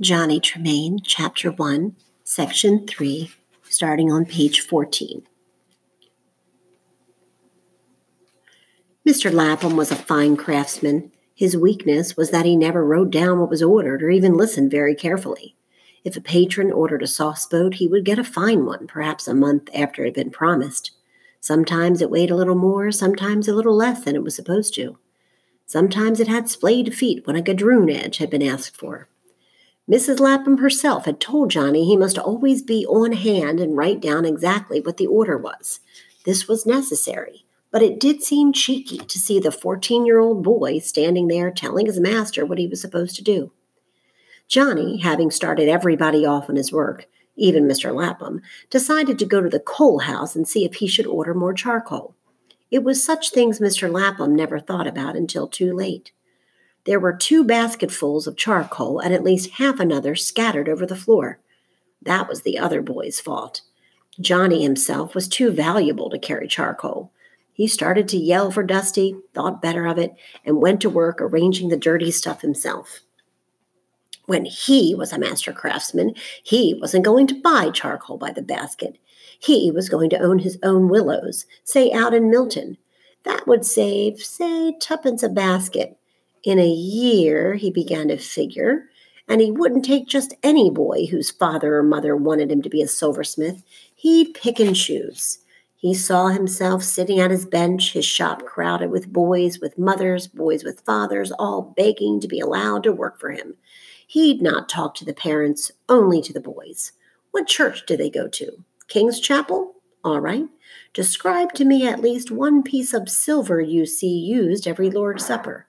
Johnny Tremain, Chapter 1, Section 3, starting on page 14. Mr. Lapham was a fine craftsman. His weakness was that he never wrote down what was ordered or even listened very carefully. If a patron ordered a sauce boat, he would get a fine one, perhaps a month after it had been promised. Sometimes it weighed a little more, sometimes a little less than it was supposed to. Sometimes it had splayed feet when a gadroon edge had been asked for. Mrs. Lapham herself had told Johnny he must always be on hand and write down exactly what the order was. This was necessary, but it did seem cheeky to see the 14 year old boy standing there telling his master what he was supposed to do. Johnny, having started everybody off on his work, even Mr. Lapham, decided to go to the coal house and see if he should order more charcoal. It was such things Mr. Lapham never thought about until too late. There were two basketfuls of charcoal and at least half another scattered over the floor. That was the other boy's fault. Johnny himself was too valuable to carry charcoal. He started to yell for Dusty, thought better of it, and went to work arranging the dirty stuff himself. When he was a master craftsman, he wasn't going to buy charcoal by the basket. He was going to own his own willows, say out in Milton. That would save, say, tuppence a basket. In a year, he began to figure, and he wouldn't take just any boy whose father or mother wanted him to be a silversmith. He'd pick and choose. He saw himself sitting at his bench, his shop crowded with boys with mothers, boys with fathers, all begging to be allowed to work for him. He'd not talk to the parents, only to the boys. What church do they go to? King's Chapel? All right. Describe to me at least one piece of silver you see used every Lord's Supper.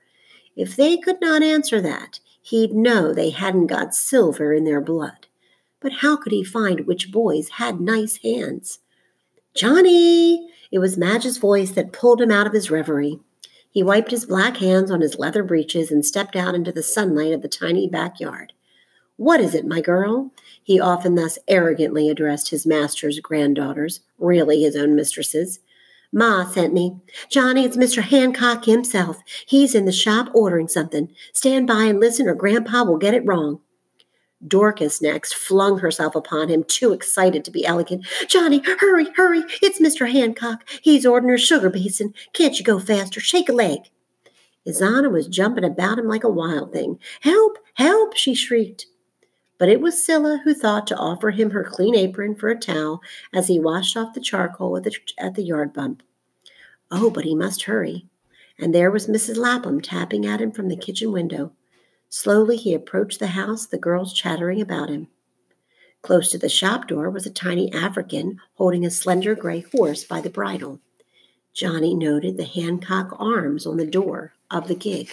If they could not answer that, he'd know they hadn't got silver in their blood. But how could he find which boys had nice hands? Johnny! It was Madge's voice that pulled him out of his reverie. He wiped his black hands on his leather breeches and stepped out into the sunlight of the tiny backyard. What is it, my girl? He often thus arrogantly addressed his master's granddaughters, really his own mistresses. Ma sent me. Johnny, it's Mr. Hancock himself. He's in the shop ordering something. Stand by and listen, or Grandpa will get it wrong. Dorcas next flung herself upon him, too excited to be elegant. Johnny, hurry, hurry. It's Mr. Hancock. He's ordering a sugar basin. Can't you go faster? Shake a leg. Isannah was jumping about him like a wild thing. Help, help, she shrieked. But it was Cilla who thought to offer him her clean apron for a towel as he washed off the charcoal at the, at the yard bump. Oh, but he must hurry. And there was Mrs. Lapham tapping at him from the kitchen window. Slowly he approached the house, the girls chattering about him. Close to the shop door was a tiny African holding a slender gray horse by the bridle. Johnny noted the Hancock arms on the door of the gig.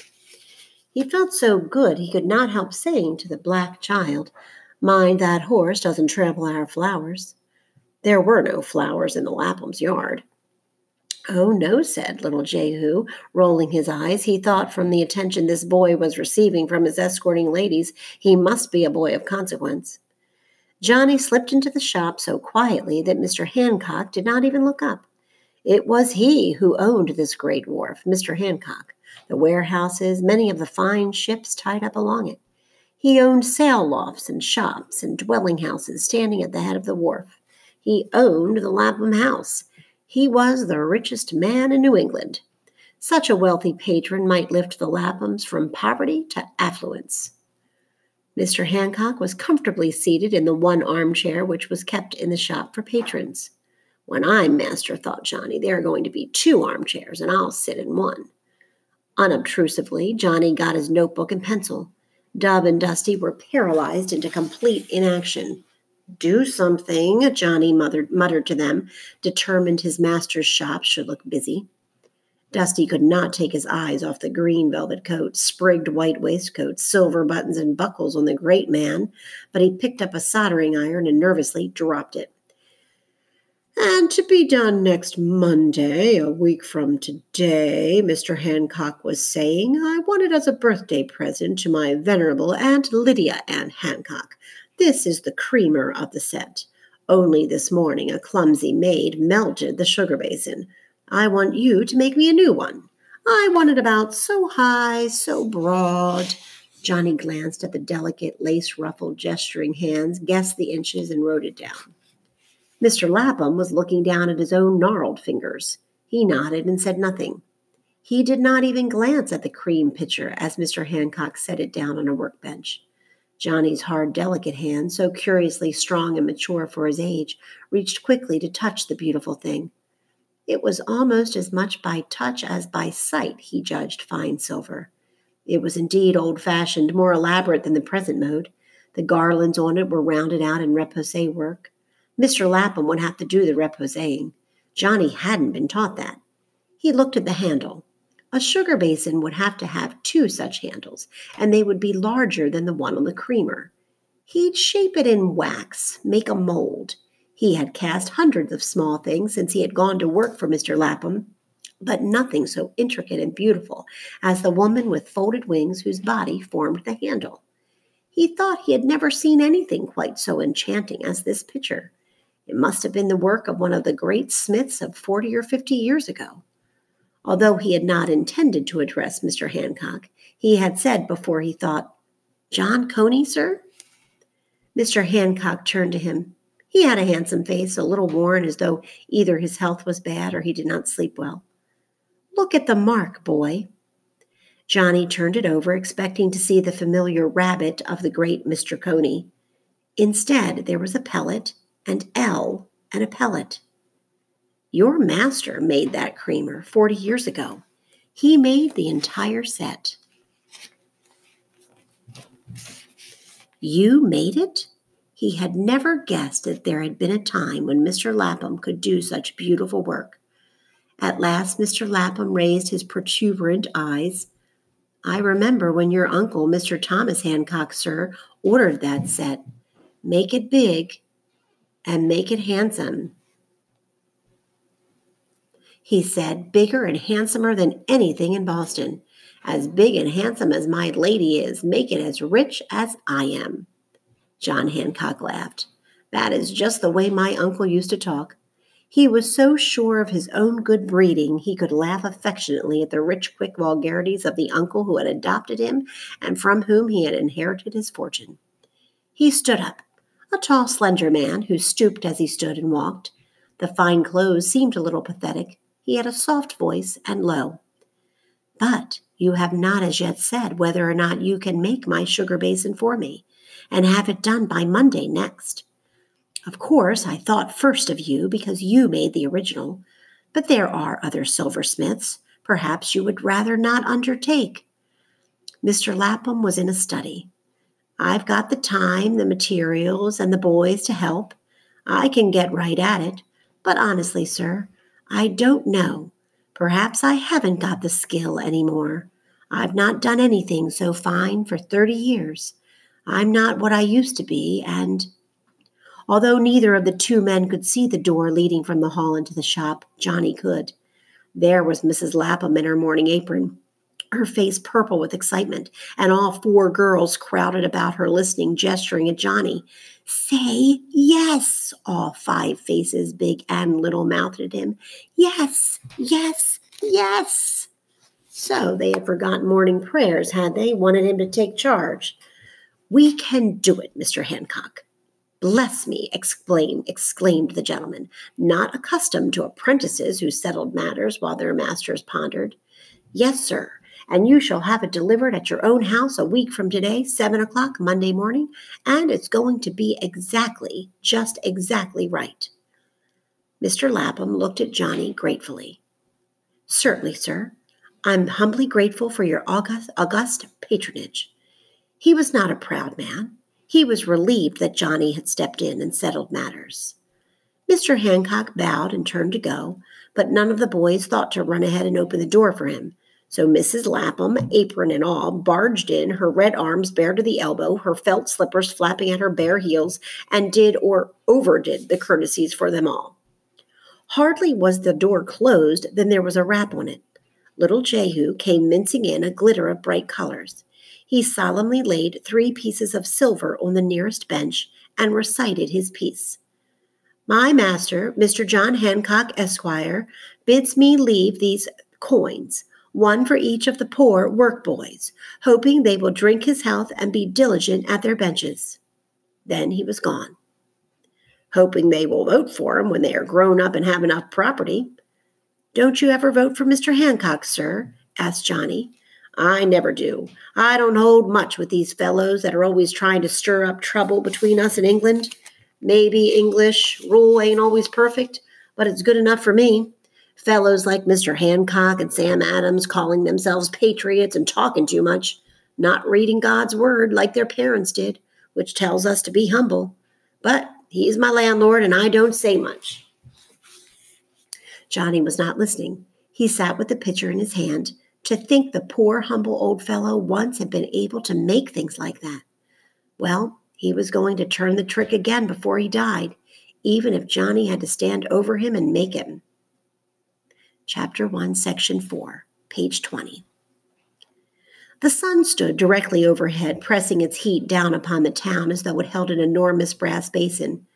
He felt so good he could not help saying to the black child, Mind that horse doesn't trample our flowers. There were no flowers in the Lapham's yard. Oh, no, said little Jehu, rolling his eyes. He thought from the attention this boy was receiving from his escorting ladies, he must be a boy of consequence. Johnny slipped into the shop so quietly that Mr. Hancock did not even look up. It was he who owned this great wharf, Mr. Hancock the warehouses, many of the fine ships tied up along it. He owned sail lofts and shops and dwelling houses standing at the head of the wharf. He owned the Lapham House. He was the richest man in New England. Such a wealthy patron might lift the Laphams from poverty to affluence. Mr. Hancock was comfortably seated in the one armchair which was kept in the shop for patrons. When I'm master, thought Johnny, there are going to be two armchairs, and I'll sit in one. Unobtrusively, Johnny got his notebook and pencil. Dove and Dusty were paralyzed into complete inaction. Do something, Johnny muttered, muttered to them, determined his master's shop should look busy. Dusty could not take his eyes off the green velvet coat, sprigged white waistcoat, silver buttons and buckles on the great man, but he picked up a soldering iron and nervously dropped it. And to be done next Monday, a week from today, Mr. Hancock was saying. I want it as a birthday present to my venerable Aunt Lydia Ann Hancock. This is the creamer of the set. Only this morning a clumsy maid melted the sugar basin. I want you to make me a new one. I want it about so high, so broad. Johnny glanced at the delicate, lace ruffled, gesturing hands, guessed the inches, and wrote it down. Mr. Lapham was looking down at his own gnarled fingers. He nodded and said nothing. He did not even glance at the cream pitcher as Mr. Hancock set it down on a workbench. Johnny's hard, delicate hand, so curiously strong and mature for his age, reached quickly to touch the beautiful thing. It was almost as much by touch as by sight, he judged fine silver. It was indeed old fashioned, more elaborate than the present mode. The garlands on it were rounded out in repousse work. Mr. Lapham would have to do the repousing. Johnny hadn't been taught that. He looked at the handle. A sugar basin would have to have two such handles, and they would be larger than the one on the creamer. He'd shape it in wax, make a mold. He had cast hundreds of small things since he had gone to work for Mr. Lapham, but nothing so intricate and beautiful as the woman with folded wings whose body formed the handle. He thought he had never seen anything quite so enchanting as this picture. It must have been the work of one of the great smiths of forty or fifty years ago. Although he had not intended to address Mr. Hancock, he had said before he thought, John Coney, sir? Mr. Hancock turned to him. He had a handsome face, a little worn as though either his health was bad or he did not sleep well. Look at the mark, boy. Johnny turned it over, expecting to see the familiar rabbit of the great Mr. Coney. Instead, there was a pellet, and L and a pellet. Your master made that creamer 40 years ago. He made the entire set. You made it? He had never guessed that there had been a time when Mr. Lapham could do such beautiful work. At last, Mr. Lapham raised his protuberant eyes. I remember when your uncle, Mr. Thomas Hancock, sir, ordered that set. Make it big and make it handsome he said, bigger and handsomer than anything in Boston. As big and handsome as my lady is, make it as rich as I am. John Hancock laughed. That is just the way my uncle used to talk. He was so sure of his own good breeding, he could laugh affectionately at the rich, quick vulgarities of the uncle who had adopted him and from whom he had inherited his fortune. He stood up, a tall, slender man who stooped as he stood and walked. The fine clothes seemed a little pathetic, he had a soft voice and low. But you have not as yet said whether or not you can make my sugar basin for me and have it done by Monday next. Of course, I thought first of you because you made the original, but there are other silversmiths. Perhaps you would rather not undertake. Mr. Lapham was in a study. I've got the time, the materials, and the boys to help. I can get right at it. But honestly, sir, I don't know. Perhaps I haven't got the skill anymore. I've not done anything so fine for 30 years. I'm not what I used to be, and although neither of the two men could see the door leading from the hall into the shop, Johnny could. There was Mrs. Lapham in her morning apron, her face purple with excitement, and all four girls crowded about her, listening, gesturing at Johnny. Say yes, all five faces, big and little, mouthed at him. Yes, yes, yes. So they had forgotten morning prayers, had they? Wanted him to take charge. We can do it, Mr. Hancock. Bless me, exclaimed, exclaimed the gentleman, not accustomed to apprentices who settled matters while their masters pondered. Yes, sir, and you shall have it delivered at your own house a week from today, seven o'clock Monday morning, and it's going to be exactly, just exactly right. Mr. Lapham looked at Johnny gratefully. Certainly, sir. I'm humbly grateful for your august, august patronage. He was not a proud man. He was relieved that Johnny had stepped in and settled matters. Mr. Hancock bowed and turned to go, but none of the boys thought to run ahead and open the door for him, so Mrs. Lapham, apron and all, barged in, her red arms bare to the elbow, her felt slippers flapping at her bare heels, and did or overdid the courtesies for them all. Hardly was the door closed than there was a rap on it. Little Jehu came mincing in, a glitter of bright colors. He solemnly laid three pieces of silver on the nearest bench and recited his piece. My master, Mr. John Hancock, Esquire, bids me leave these coins one for each of the poor work boys, hoping they will drink his health and be diligent at their benches. Then he was gone. Hoping they will vote for him when they are grown up and have enough property. Don't you ever vote for Mr. Hancock, sir? asked Johnny. I never do. I don't hold much with these fellows that are always trying to stir up trouble between us and England. Maybe English rule ain't always perfect, but it's good enough for me. Fellows like Mr. Hancock and Sam Adams calling themselves patriots and talking too much, not reading God's word like their parents did, which tells us to be humble. But he's my landlord and I don't say much. Johnny was not listening. He sat with the pitcher in his hand. To think the poor, humble old fellow once had been able to make things like that. Well, he was going to turn the trick again before he died, even if Johnny had to stand over him and make him. Chapter 1, Section 4, page 20. The sun stood directly overhead, pressing its heat down upon the town as though it held an enormous brass basin.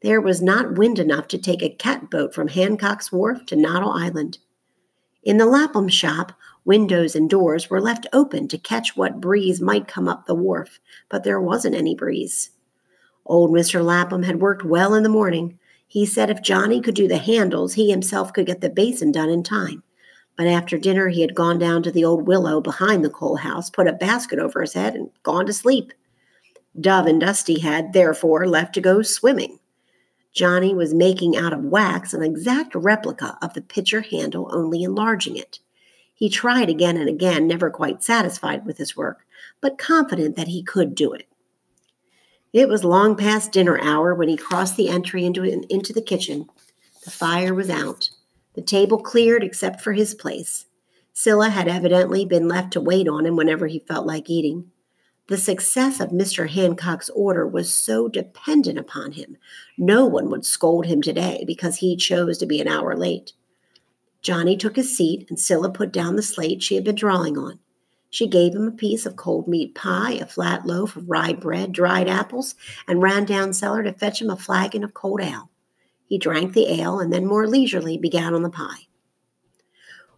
There was not wind enough to take a catboat from Hancock's Wharf to Noddle Island. In the Lapham shop, windows and doors were left open to catch what breeze might come up the wharf, but there wasn't any breeze. Old Mr. Lapham had worked well in the morning, he said if Johnny could do the handles, he himself could get the basin done in time. But after dinner, he had gone down to the old willow behind the coal house, put a basket over his head, and gone to sleep. Dove and Dusty had, therefore, left to go swimming. Johnny was making out of wax an exact replica of the pitcher handle, only enlarging it. He tried again and again, never quite satisfied with his work, but confident that he could do it. It was long past dinner hour when he crossed the entry into, into the kitchen. The fire was out, the table cleared except for his place. Cilla had evidently been left to wait on him whenever he felt like eating. The success of Mr. Hancock's order was so dependent upon him. No one would scold him today because he chose to be an hour late. Johnny took his seat, and Cilla put down the slate she had been drawing on. She gave him a piece of cold meat pie, a flat loaf of rye bread, dried apples, and ran down cellar to fetch him a flagon of cold ale. He drank the ale and then more leisurely began on the pie.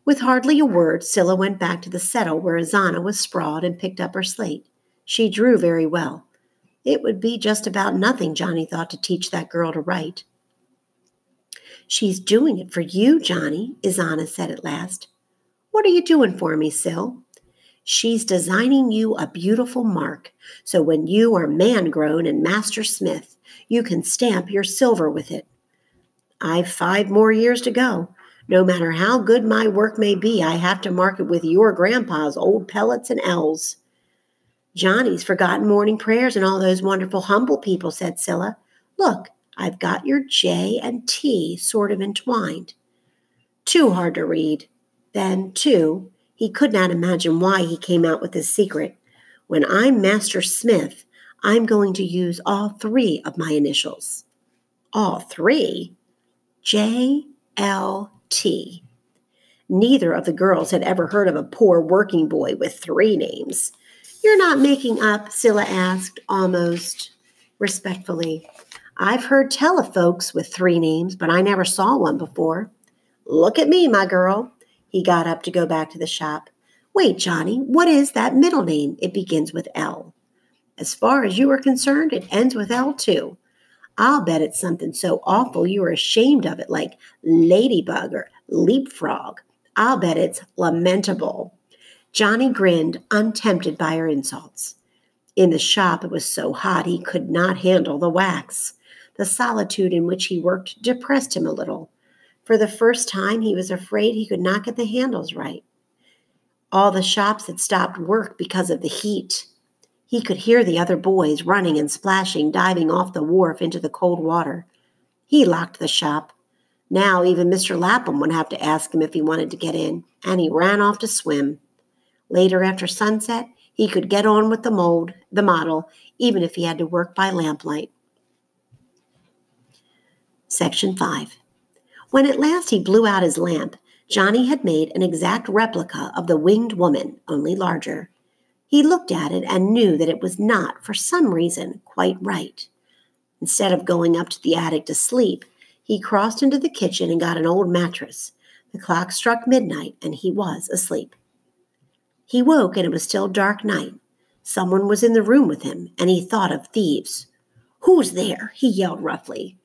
With hardly a word, Cilla went back to the settle where Isannah was sprawled and picked up her slate. She drew very well. It would be just about nothing, Johnny thought, to teach that girl to write. She's doing it for you, Johnny, Isannah said at last. What are you doing for me, Cil? She's designing you a beautiful mark, so when you are man grown and master smith, you can stamp your silver with it. I've five more years to go. No matter how good my work may be, I have to mark it with your grandpa's old pellets and ells. Johnny's forgotten morning prayers and all those wonderful humble people, said Cilla. Look, I've got your J and T sort of entwined. Too hard to read. Then, too, he could not imagine why he came out with this secret. When I'm Master Smith, I'm going to use all three of my initials. All three? J L T. Neither of the girls had ever heard of a poor working boy with three names. You're not making up, Cilla asked, almost respectfully. I've heard tell of folks with three names, but I never saw one before. Look at me, my girl. He got up to go back to the shop. Wait, Johnny, what is that middle name? It begins with L. As far as you are concerned, it ends with L too. I'll bet it's something so awful you are ashamed of it, like ladybug or leapfrog. I'll bet it's lamentable. Johnny grinned, untempted by her insults. In the shop, it was so hot he could not handle the wax. The solitude in which he worked depressed him a little. For the first time, he was afraid he could not get the handles right. All the shops had stopped work because of the heat. He could hear the other boys running and splashing, diving off the wharf into the cold water. He locked the shop. Now even Mr. Lapham would have to ask him if he wanted to get in, and he ran off to swim. Later, after sunset, he could get on with the mold, the model, even if he had to work by lamplight. Section 5 when at last he blew out his lamp, Johnny had made an exact replica of the winged woman, only larger. He looked at it and knew that it was not, for some reason, quite right. Instead of going up to the attic to sleep, he crossed into the kitchen and got an old mattress. The clock struck midnight, and he was asleep. He woke and it was still dark night. Someone was in the room with him, and he thought of thieves. Who's there? he yelled roughly.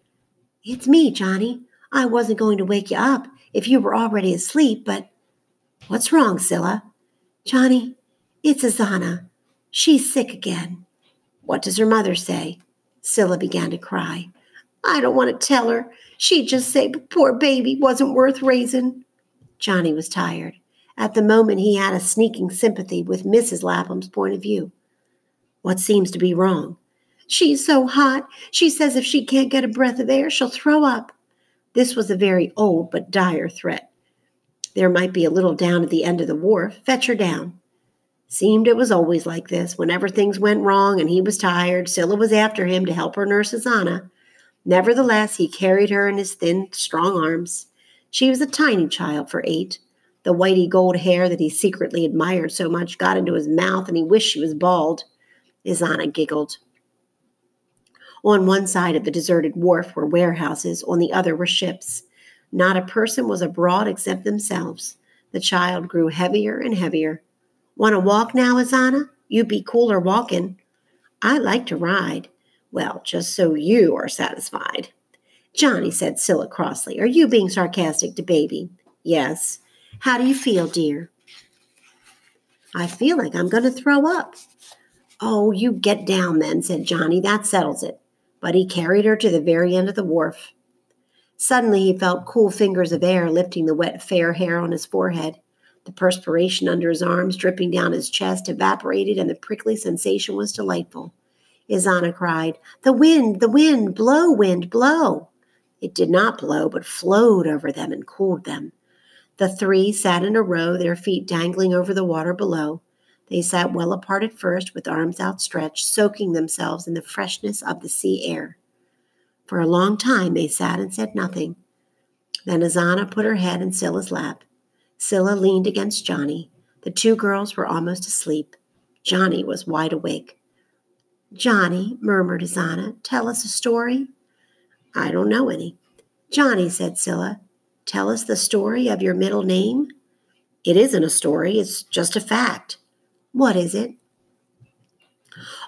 It's me, Johnny. I wasn't going to wake you up if you were already asleep, but what's wrong, Cilla? Johnny, it's Isannah. She's sick again. What does her mother say? Cilla began to cry. I don't want to tell her. She'd just say, poor baby wasn't worth raising. Johnny was tired. At the moment, he had a sneaking sympathy with Mrs. Lapham's point of view. What seems to be wrong? She's so hot. She says if she can't get a breath of air, she'll throw up. This was a very old but dire threat. There might be a little down at the end of the wharf. Fetch her down. Seemed it was always like this. Whenever things went wrong and he was tired, Cilla was after him to help her nurse Isannah. Nevertheless, he carried her in his thin, strong arms. She was a tiny child for eight. The whitey gold hair that he secretly admired so much got into his mouth and he wished she was bald. Isannah giggled. On one side of the deserted wharf were warehouses, on the other were ships. Not a person was abroad except themselves. The child grew heavier and heavier. Want to walk now, Isannah? You'd be cooler walking. I like to ride. Well, just so you are satisfied. Johnny, said Cilla crossly, are you being sarcastic to baby? Yes. How do you feel, dear? I feel like I'm going to throw up. Oh, you get down then, said Johnny. That settles it. But he carried her to the very end of the wharf. Suddenly he felt cool fingers of air lifting the wet, fair hair on his forehead. The perspiration under his arms dripping down his chest evaporated, and the prickly sensation was delightful. Isannah cried, The wind, the wind, blow, wind, blow. It did not blow, but flowed over them and cooled them. The three sat in a row, their feet dangling over the water below. They sat well apart at first, with arms outstretched, soaking themselves in the freshness of the sea air. For a long time they sat and said nothing. Then Isannah put her head in Cilla's lap. Cilla leaned against Johnny. The two girls were almost asleep. Johnny was wide awake. Johnny, murmured Isannah, tell us a story. I don't know any. Johnny, said Cilla, tell us the story of your middle name? It isn't a story, it's just a fact. What is it?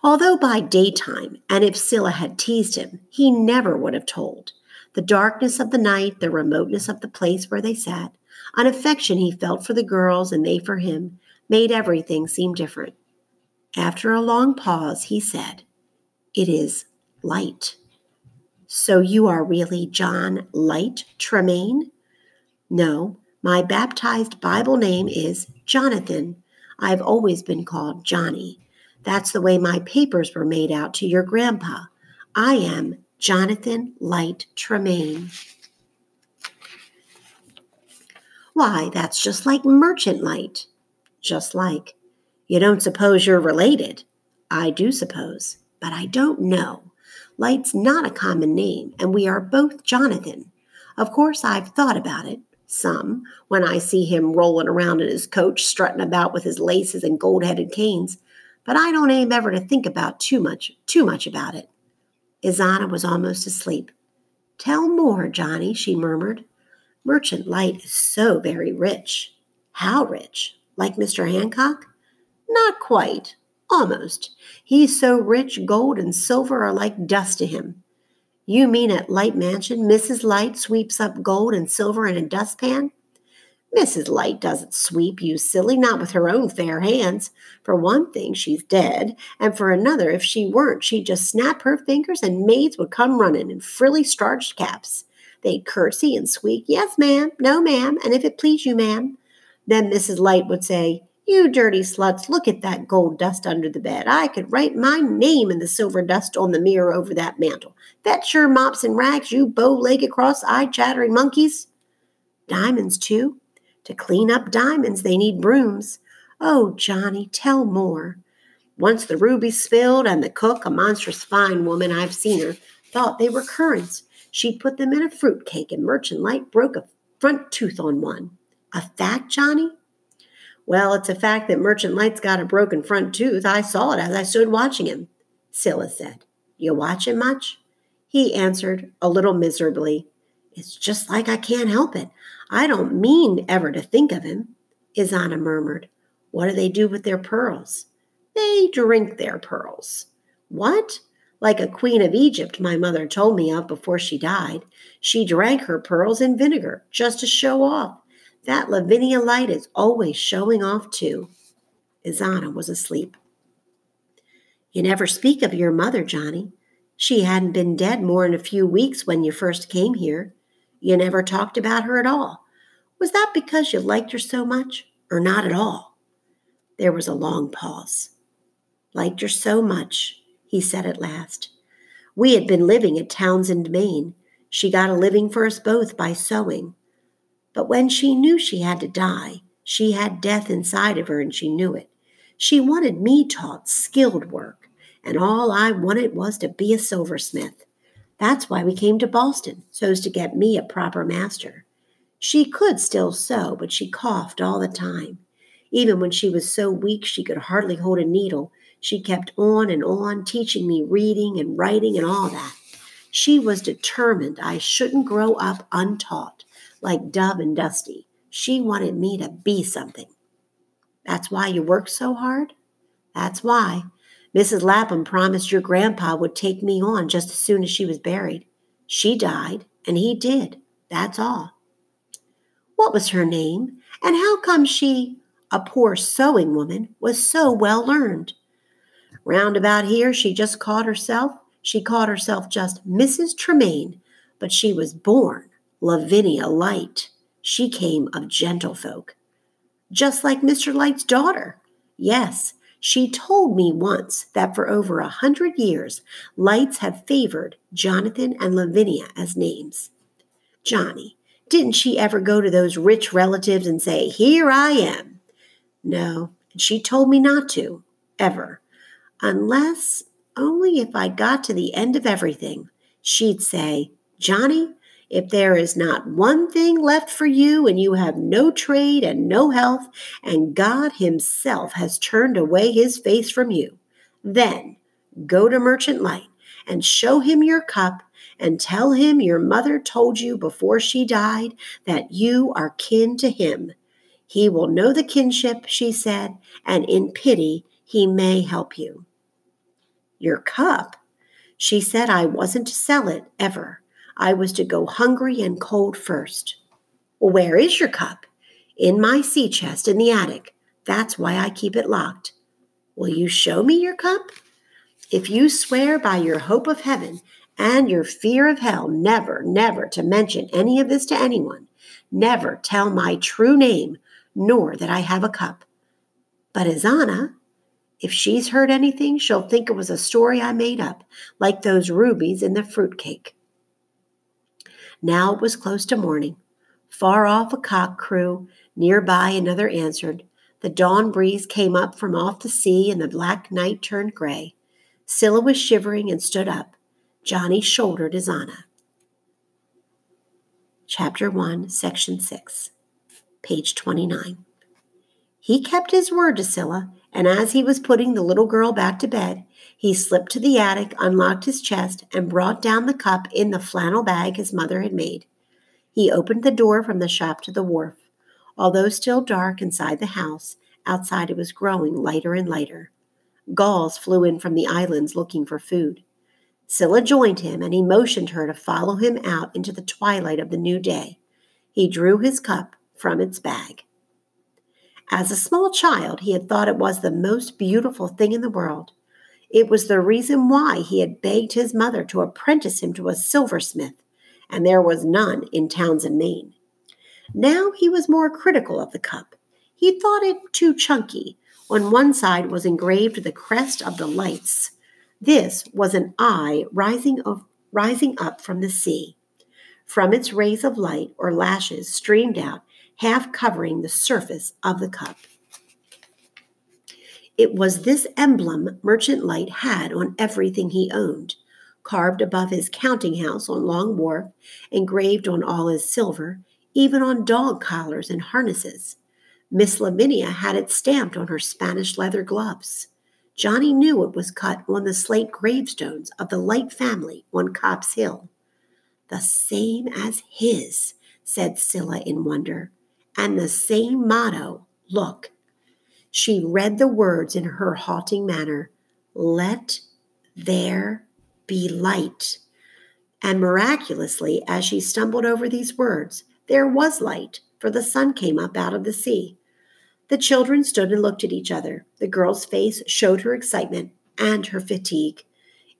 Although by daytime, and if Cilla had teased him, he never would have told. The darkness of the night, the remoteness of the place where they sat, an affection he felt for the girls and they for him, made everything seem different. After a long pause, he said, It is Lyte. So you are really John Lyte Tremain? No, my baptized Bible name is Jonathan. I've always been called Johnny. That's the way my papers were made out to your grandpa. I am Jonathan Lyte Tremain. Why, that's just like Merchant Lyte. Just like. You don't suppose you're related? I do suppose, but I don't know. Lyte's not a common name, and we are both Jonathan. Of course, I've thought about it, some, when I see him rolling around in his coach, strutting about with his laces and gold headed canes, but I don't aim ever to think about too much, too much about it. Isannah was almost asleep. Tell more, Johnny, she murmured. Merchant Lyte is so very rich. How rich? Like Mr. Hancock? Not quite. Almost. He's so rich, gold and silver are like dust to him. You mean at Lyte Mansion, Mrs. Lyte sweeps up gold and silver in a dustpan? Mrs. Lyte doesn't sweep, you silly, not with her own fair hands. For one thing, she's dead, and for another, if she weren't, she'd just snap her fingers and maids would come running in frilly starched caps. They'd curtsy and squeak, Yes, ma'am, no, ma'am, and if it please you, ma'am. Then Mrs. Lyte would say, you dirty sluts, look at that gold dust under the bed. I could write my name in the silver dust on the mirror over that mantel. Fetch your mops and rags, you bow legged, cross eyed, chattering monkeys. Diamonds, too. To clean up diamonds, they need brooms. Oh, Johnny, tell more. Once the rubies spilled, and the cook, a monstrous fine woman, I've seen her, thought they were currants. She put them in a fruit cake, and Merchant Lyte broke a front tooth on one. A fact, Johnny? Well, it's a fact that Merchant Lyte's got a broken front tooth. I saw it as I stood watching him, Cilla said. You watch him much? He answered, a little miserably. It's just like I can't help it. I don't mean ever to think of him, Isannah murmured. What do they do with their pearls? They drink their pearls. What? Like a queen of Egypt my mother told me of before she died. She drank her pearls in vinegar just to show off. That Lavinia Lyte is always showing off too. Isannah was asleep. You never speak of your mother, Johnny. She hadn't been dead more'n a few weeks when you first came here. You never talked about her at all. Was that because you liked her so much, or not at all? There was a long pause. Liked her so much, he said at last. We had been living at Townsend, Maine. She got a living for us both by sewing. But when she knew she had to die, she had death inside of her and she knew it. She wanted me taught skilled work, and all I wanted was to be a silversmith. That's why we came to Boston, so's to get me a proper master. She could still sew, but she coughed all the time. Even when she was so weak she could hardly hold a needle, she kept on and on, teaching me reading and writing and all that. She was determined I shouldn't grow up untaught, like Dove and Dusty. She wanted me to be something. That's why you work so hard? That's why. Mrs. Lapham promised your grandpa would take me on just as soon as she was buried. She died, and he did. That's all. What was her name, and how come she, a poor sewing woman, was so well learned? Round about here, she just called herself, she called herself just Mrs. Tremain, but she was born Lavinia Lyte. She came of gentlefolk. Just like Mr. Lyte's daughter. Yes, she told me once that for over a hundred years, Lytes have favored Jonathan and Lavinia as names. Johnny, didn't she ever go to those rich relatives and say, Here I am? No, and she told me not to, ever unless only if I got to the end of everything, she'd say, Johnny, if there is not one thing left for you and you have no trade and no health, and God Himself has turned away His face from you, then go to Merchant Lyte and show him your cup and tell him your mother told you before she died that you are kin to him. He will know the kinship, she said, and in pity he may help you. Your cup? She said I wasn't to sell it ever. I was to go hungry and cold first. Well, where is your cup? In my sea chest in the attic. That's why I keep it locked. Will you show me your cup? If you swear by your hope of heaven and your fear of hell never, never to mention any of this to anyone, never tell my true name, nor that I have a cup. But Isannah, if she's heard anything, she'll think it was a story I made up, like those rubies in the fruitcake. Now it was close to morning. Far off a cock crew, nearby another answered. The dawn breeze came up from off the sea, and the black night turned gray. Cilla was shivering and stood up. Johnny shouldered Isannah. Chapter 1, Section 6, page 29. He kept his word to Scylla and as he was putting the little girl back to bed, he slipped to the attic, unlocked his chest, and brought down the cup in the flannel bag his mother had made. He opened the door from the shop to the wharf. Although still dark inside the house, outside it was growing lighter and lighter. Gulls flew in from the islands looking for food. Cilla joined him, and he motioned her to follow him out into the twilight of the new day. He drew his cup from its bag. As a small child, he had thought it was the most beautiful thing in the world. It was the reason why he had begged his mother to apprentice him to a silversmith, and there was none in Townsend, Maine. Now he was more critical of the cup. He thought it too chunky. On one side was engraved the crest of the Lytes. This was an eye rising, of, rising up from the sea. From its rays of light or lashes streamed out half covering the surface of the cup. It was this emblem Merchant Lyte had on everything he owned, carved above his counting house on Long Wharf, engraved on all his silver, even on dog collars and harnesses. Miss Lavinia had it stamped on her Spanish leather gloves. Johnny knew it was cut on the slate gravestones of the Lyte family on Copp's Hill. The same as his, said Cilla in wonder and the same motto look. She read the words in her halting manner Let there be light. And miraculously, as she stumbled over these words, there was light, for the sun came up out of the sea. The children stood and looked at each other. The girl's face showed her excitement and her fatigue.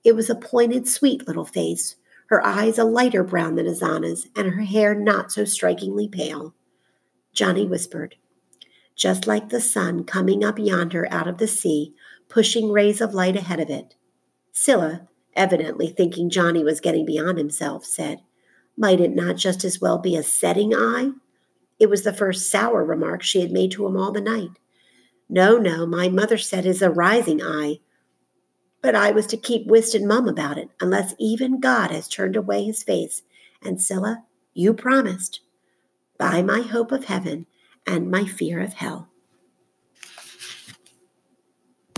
It was a pointed, sweet little face, her eyes a lighter brown than Isannah's, and her hair not so strikingly pale. Johnny whispered, Just like the sun coming up yonder out of the sea, pushing rays of light ahead of it. Cilla, evidently thinking Johnny was getting beyond himself, said, Might it not just as well be a setting eye? It was the first sour remark she had made to him all the night. No, no, my mother said is a rising eye. But I was to keep whist and mum about it, unless even God has turned away his face. And Cilla, you promised. By my hope of heaven and my fear of hell.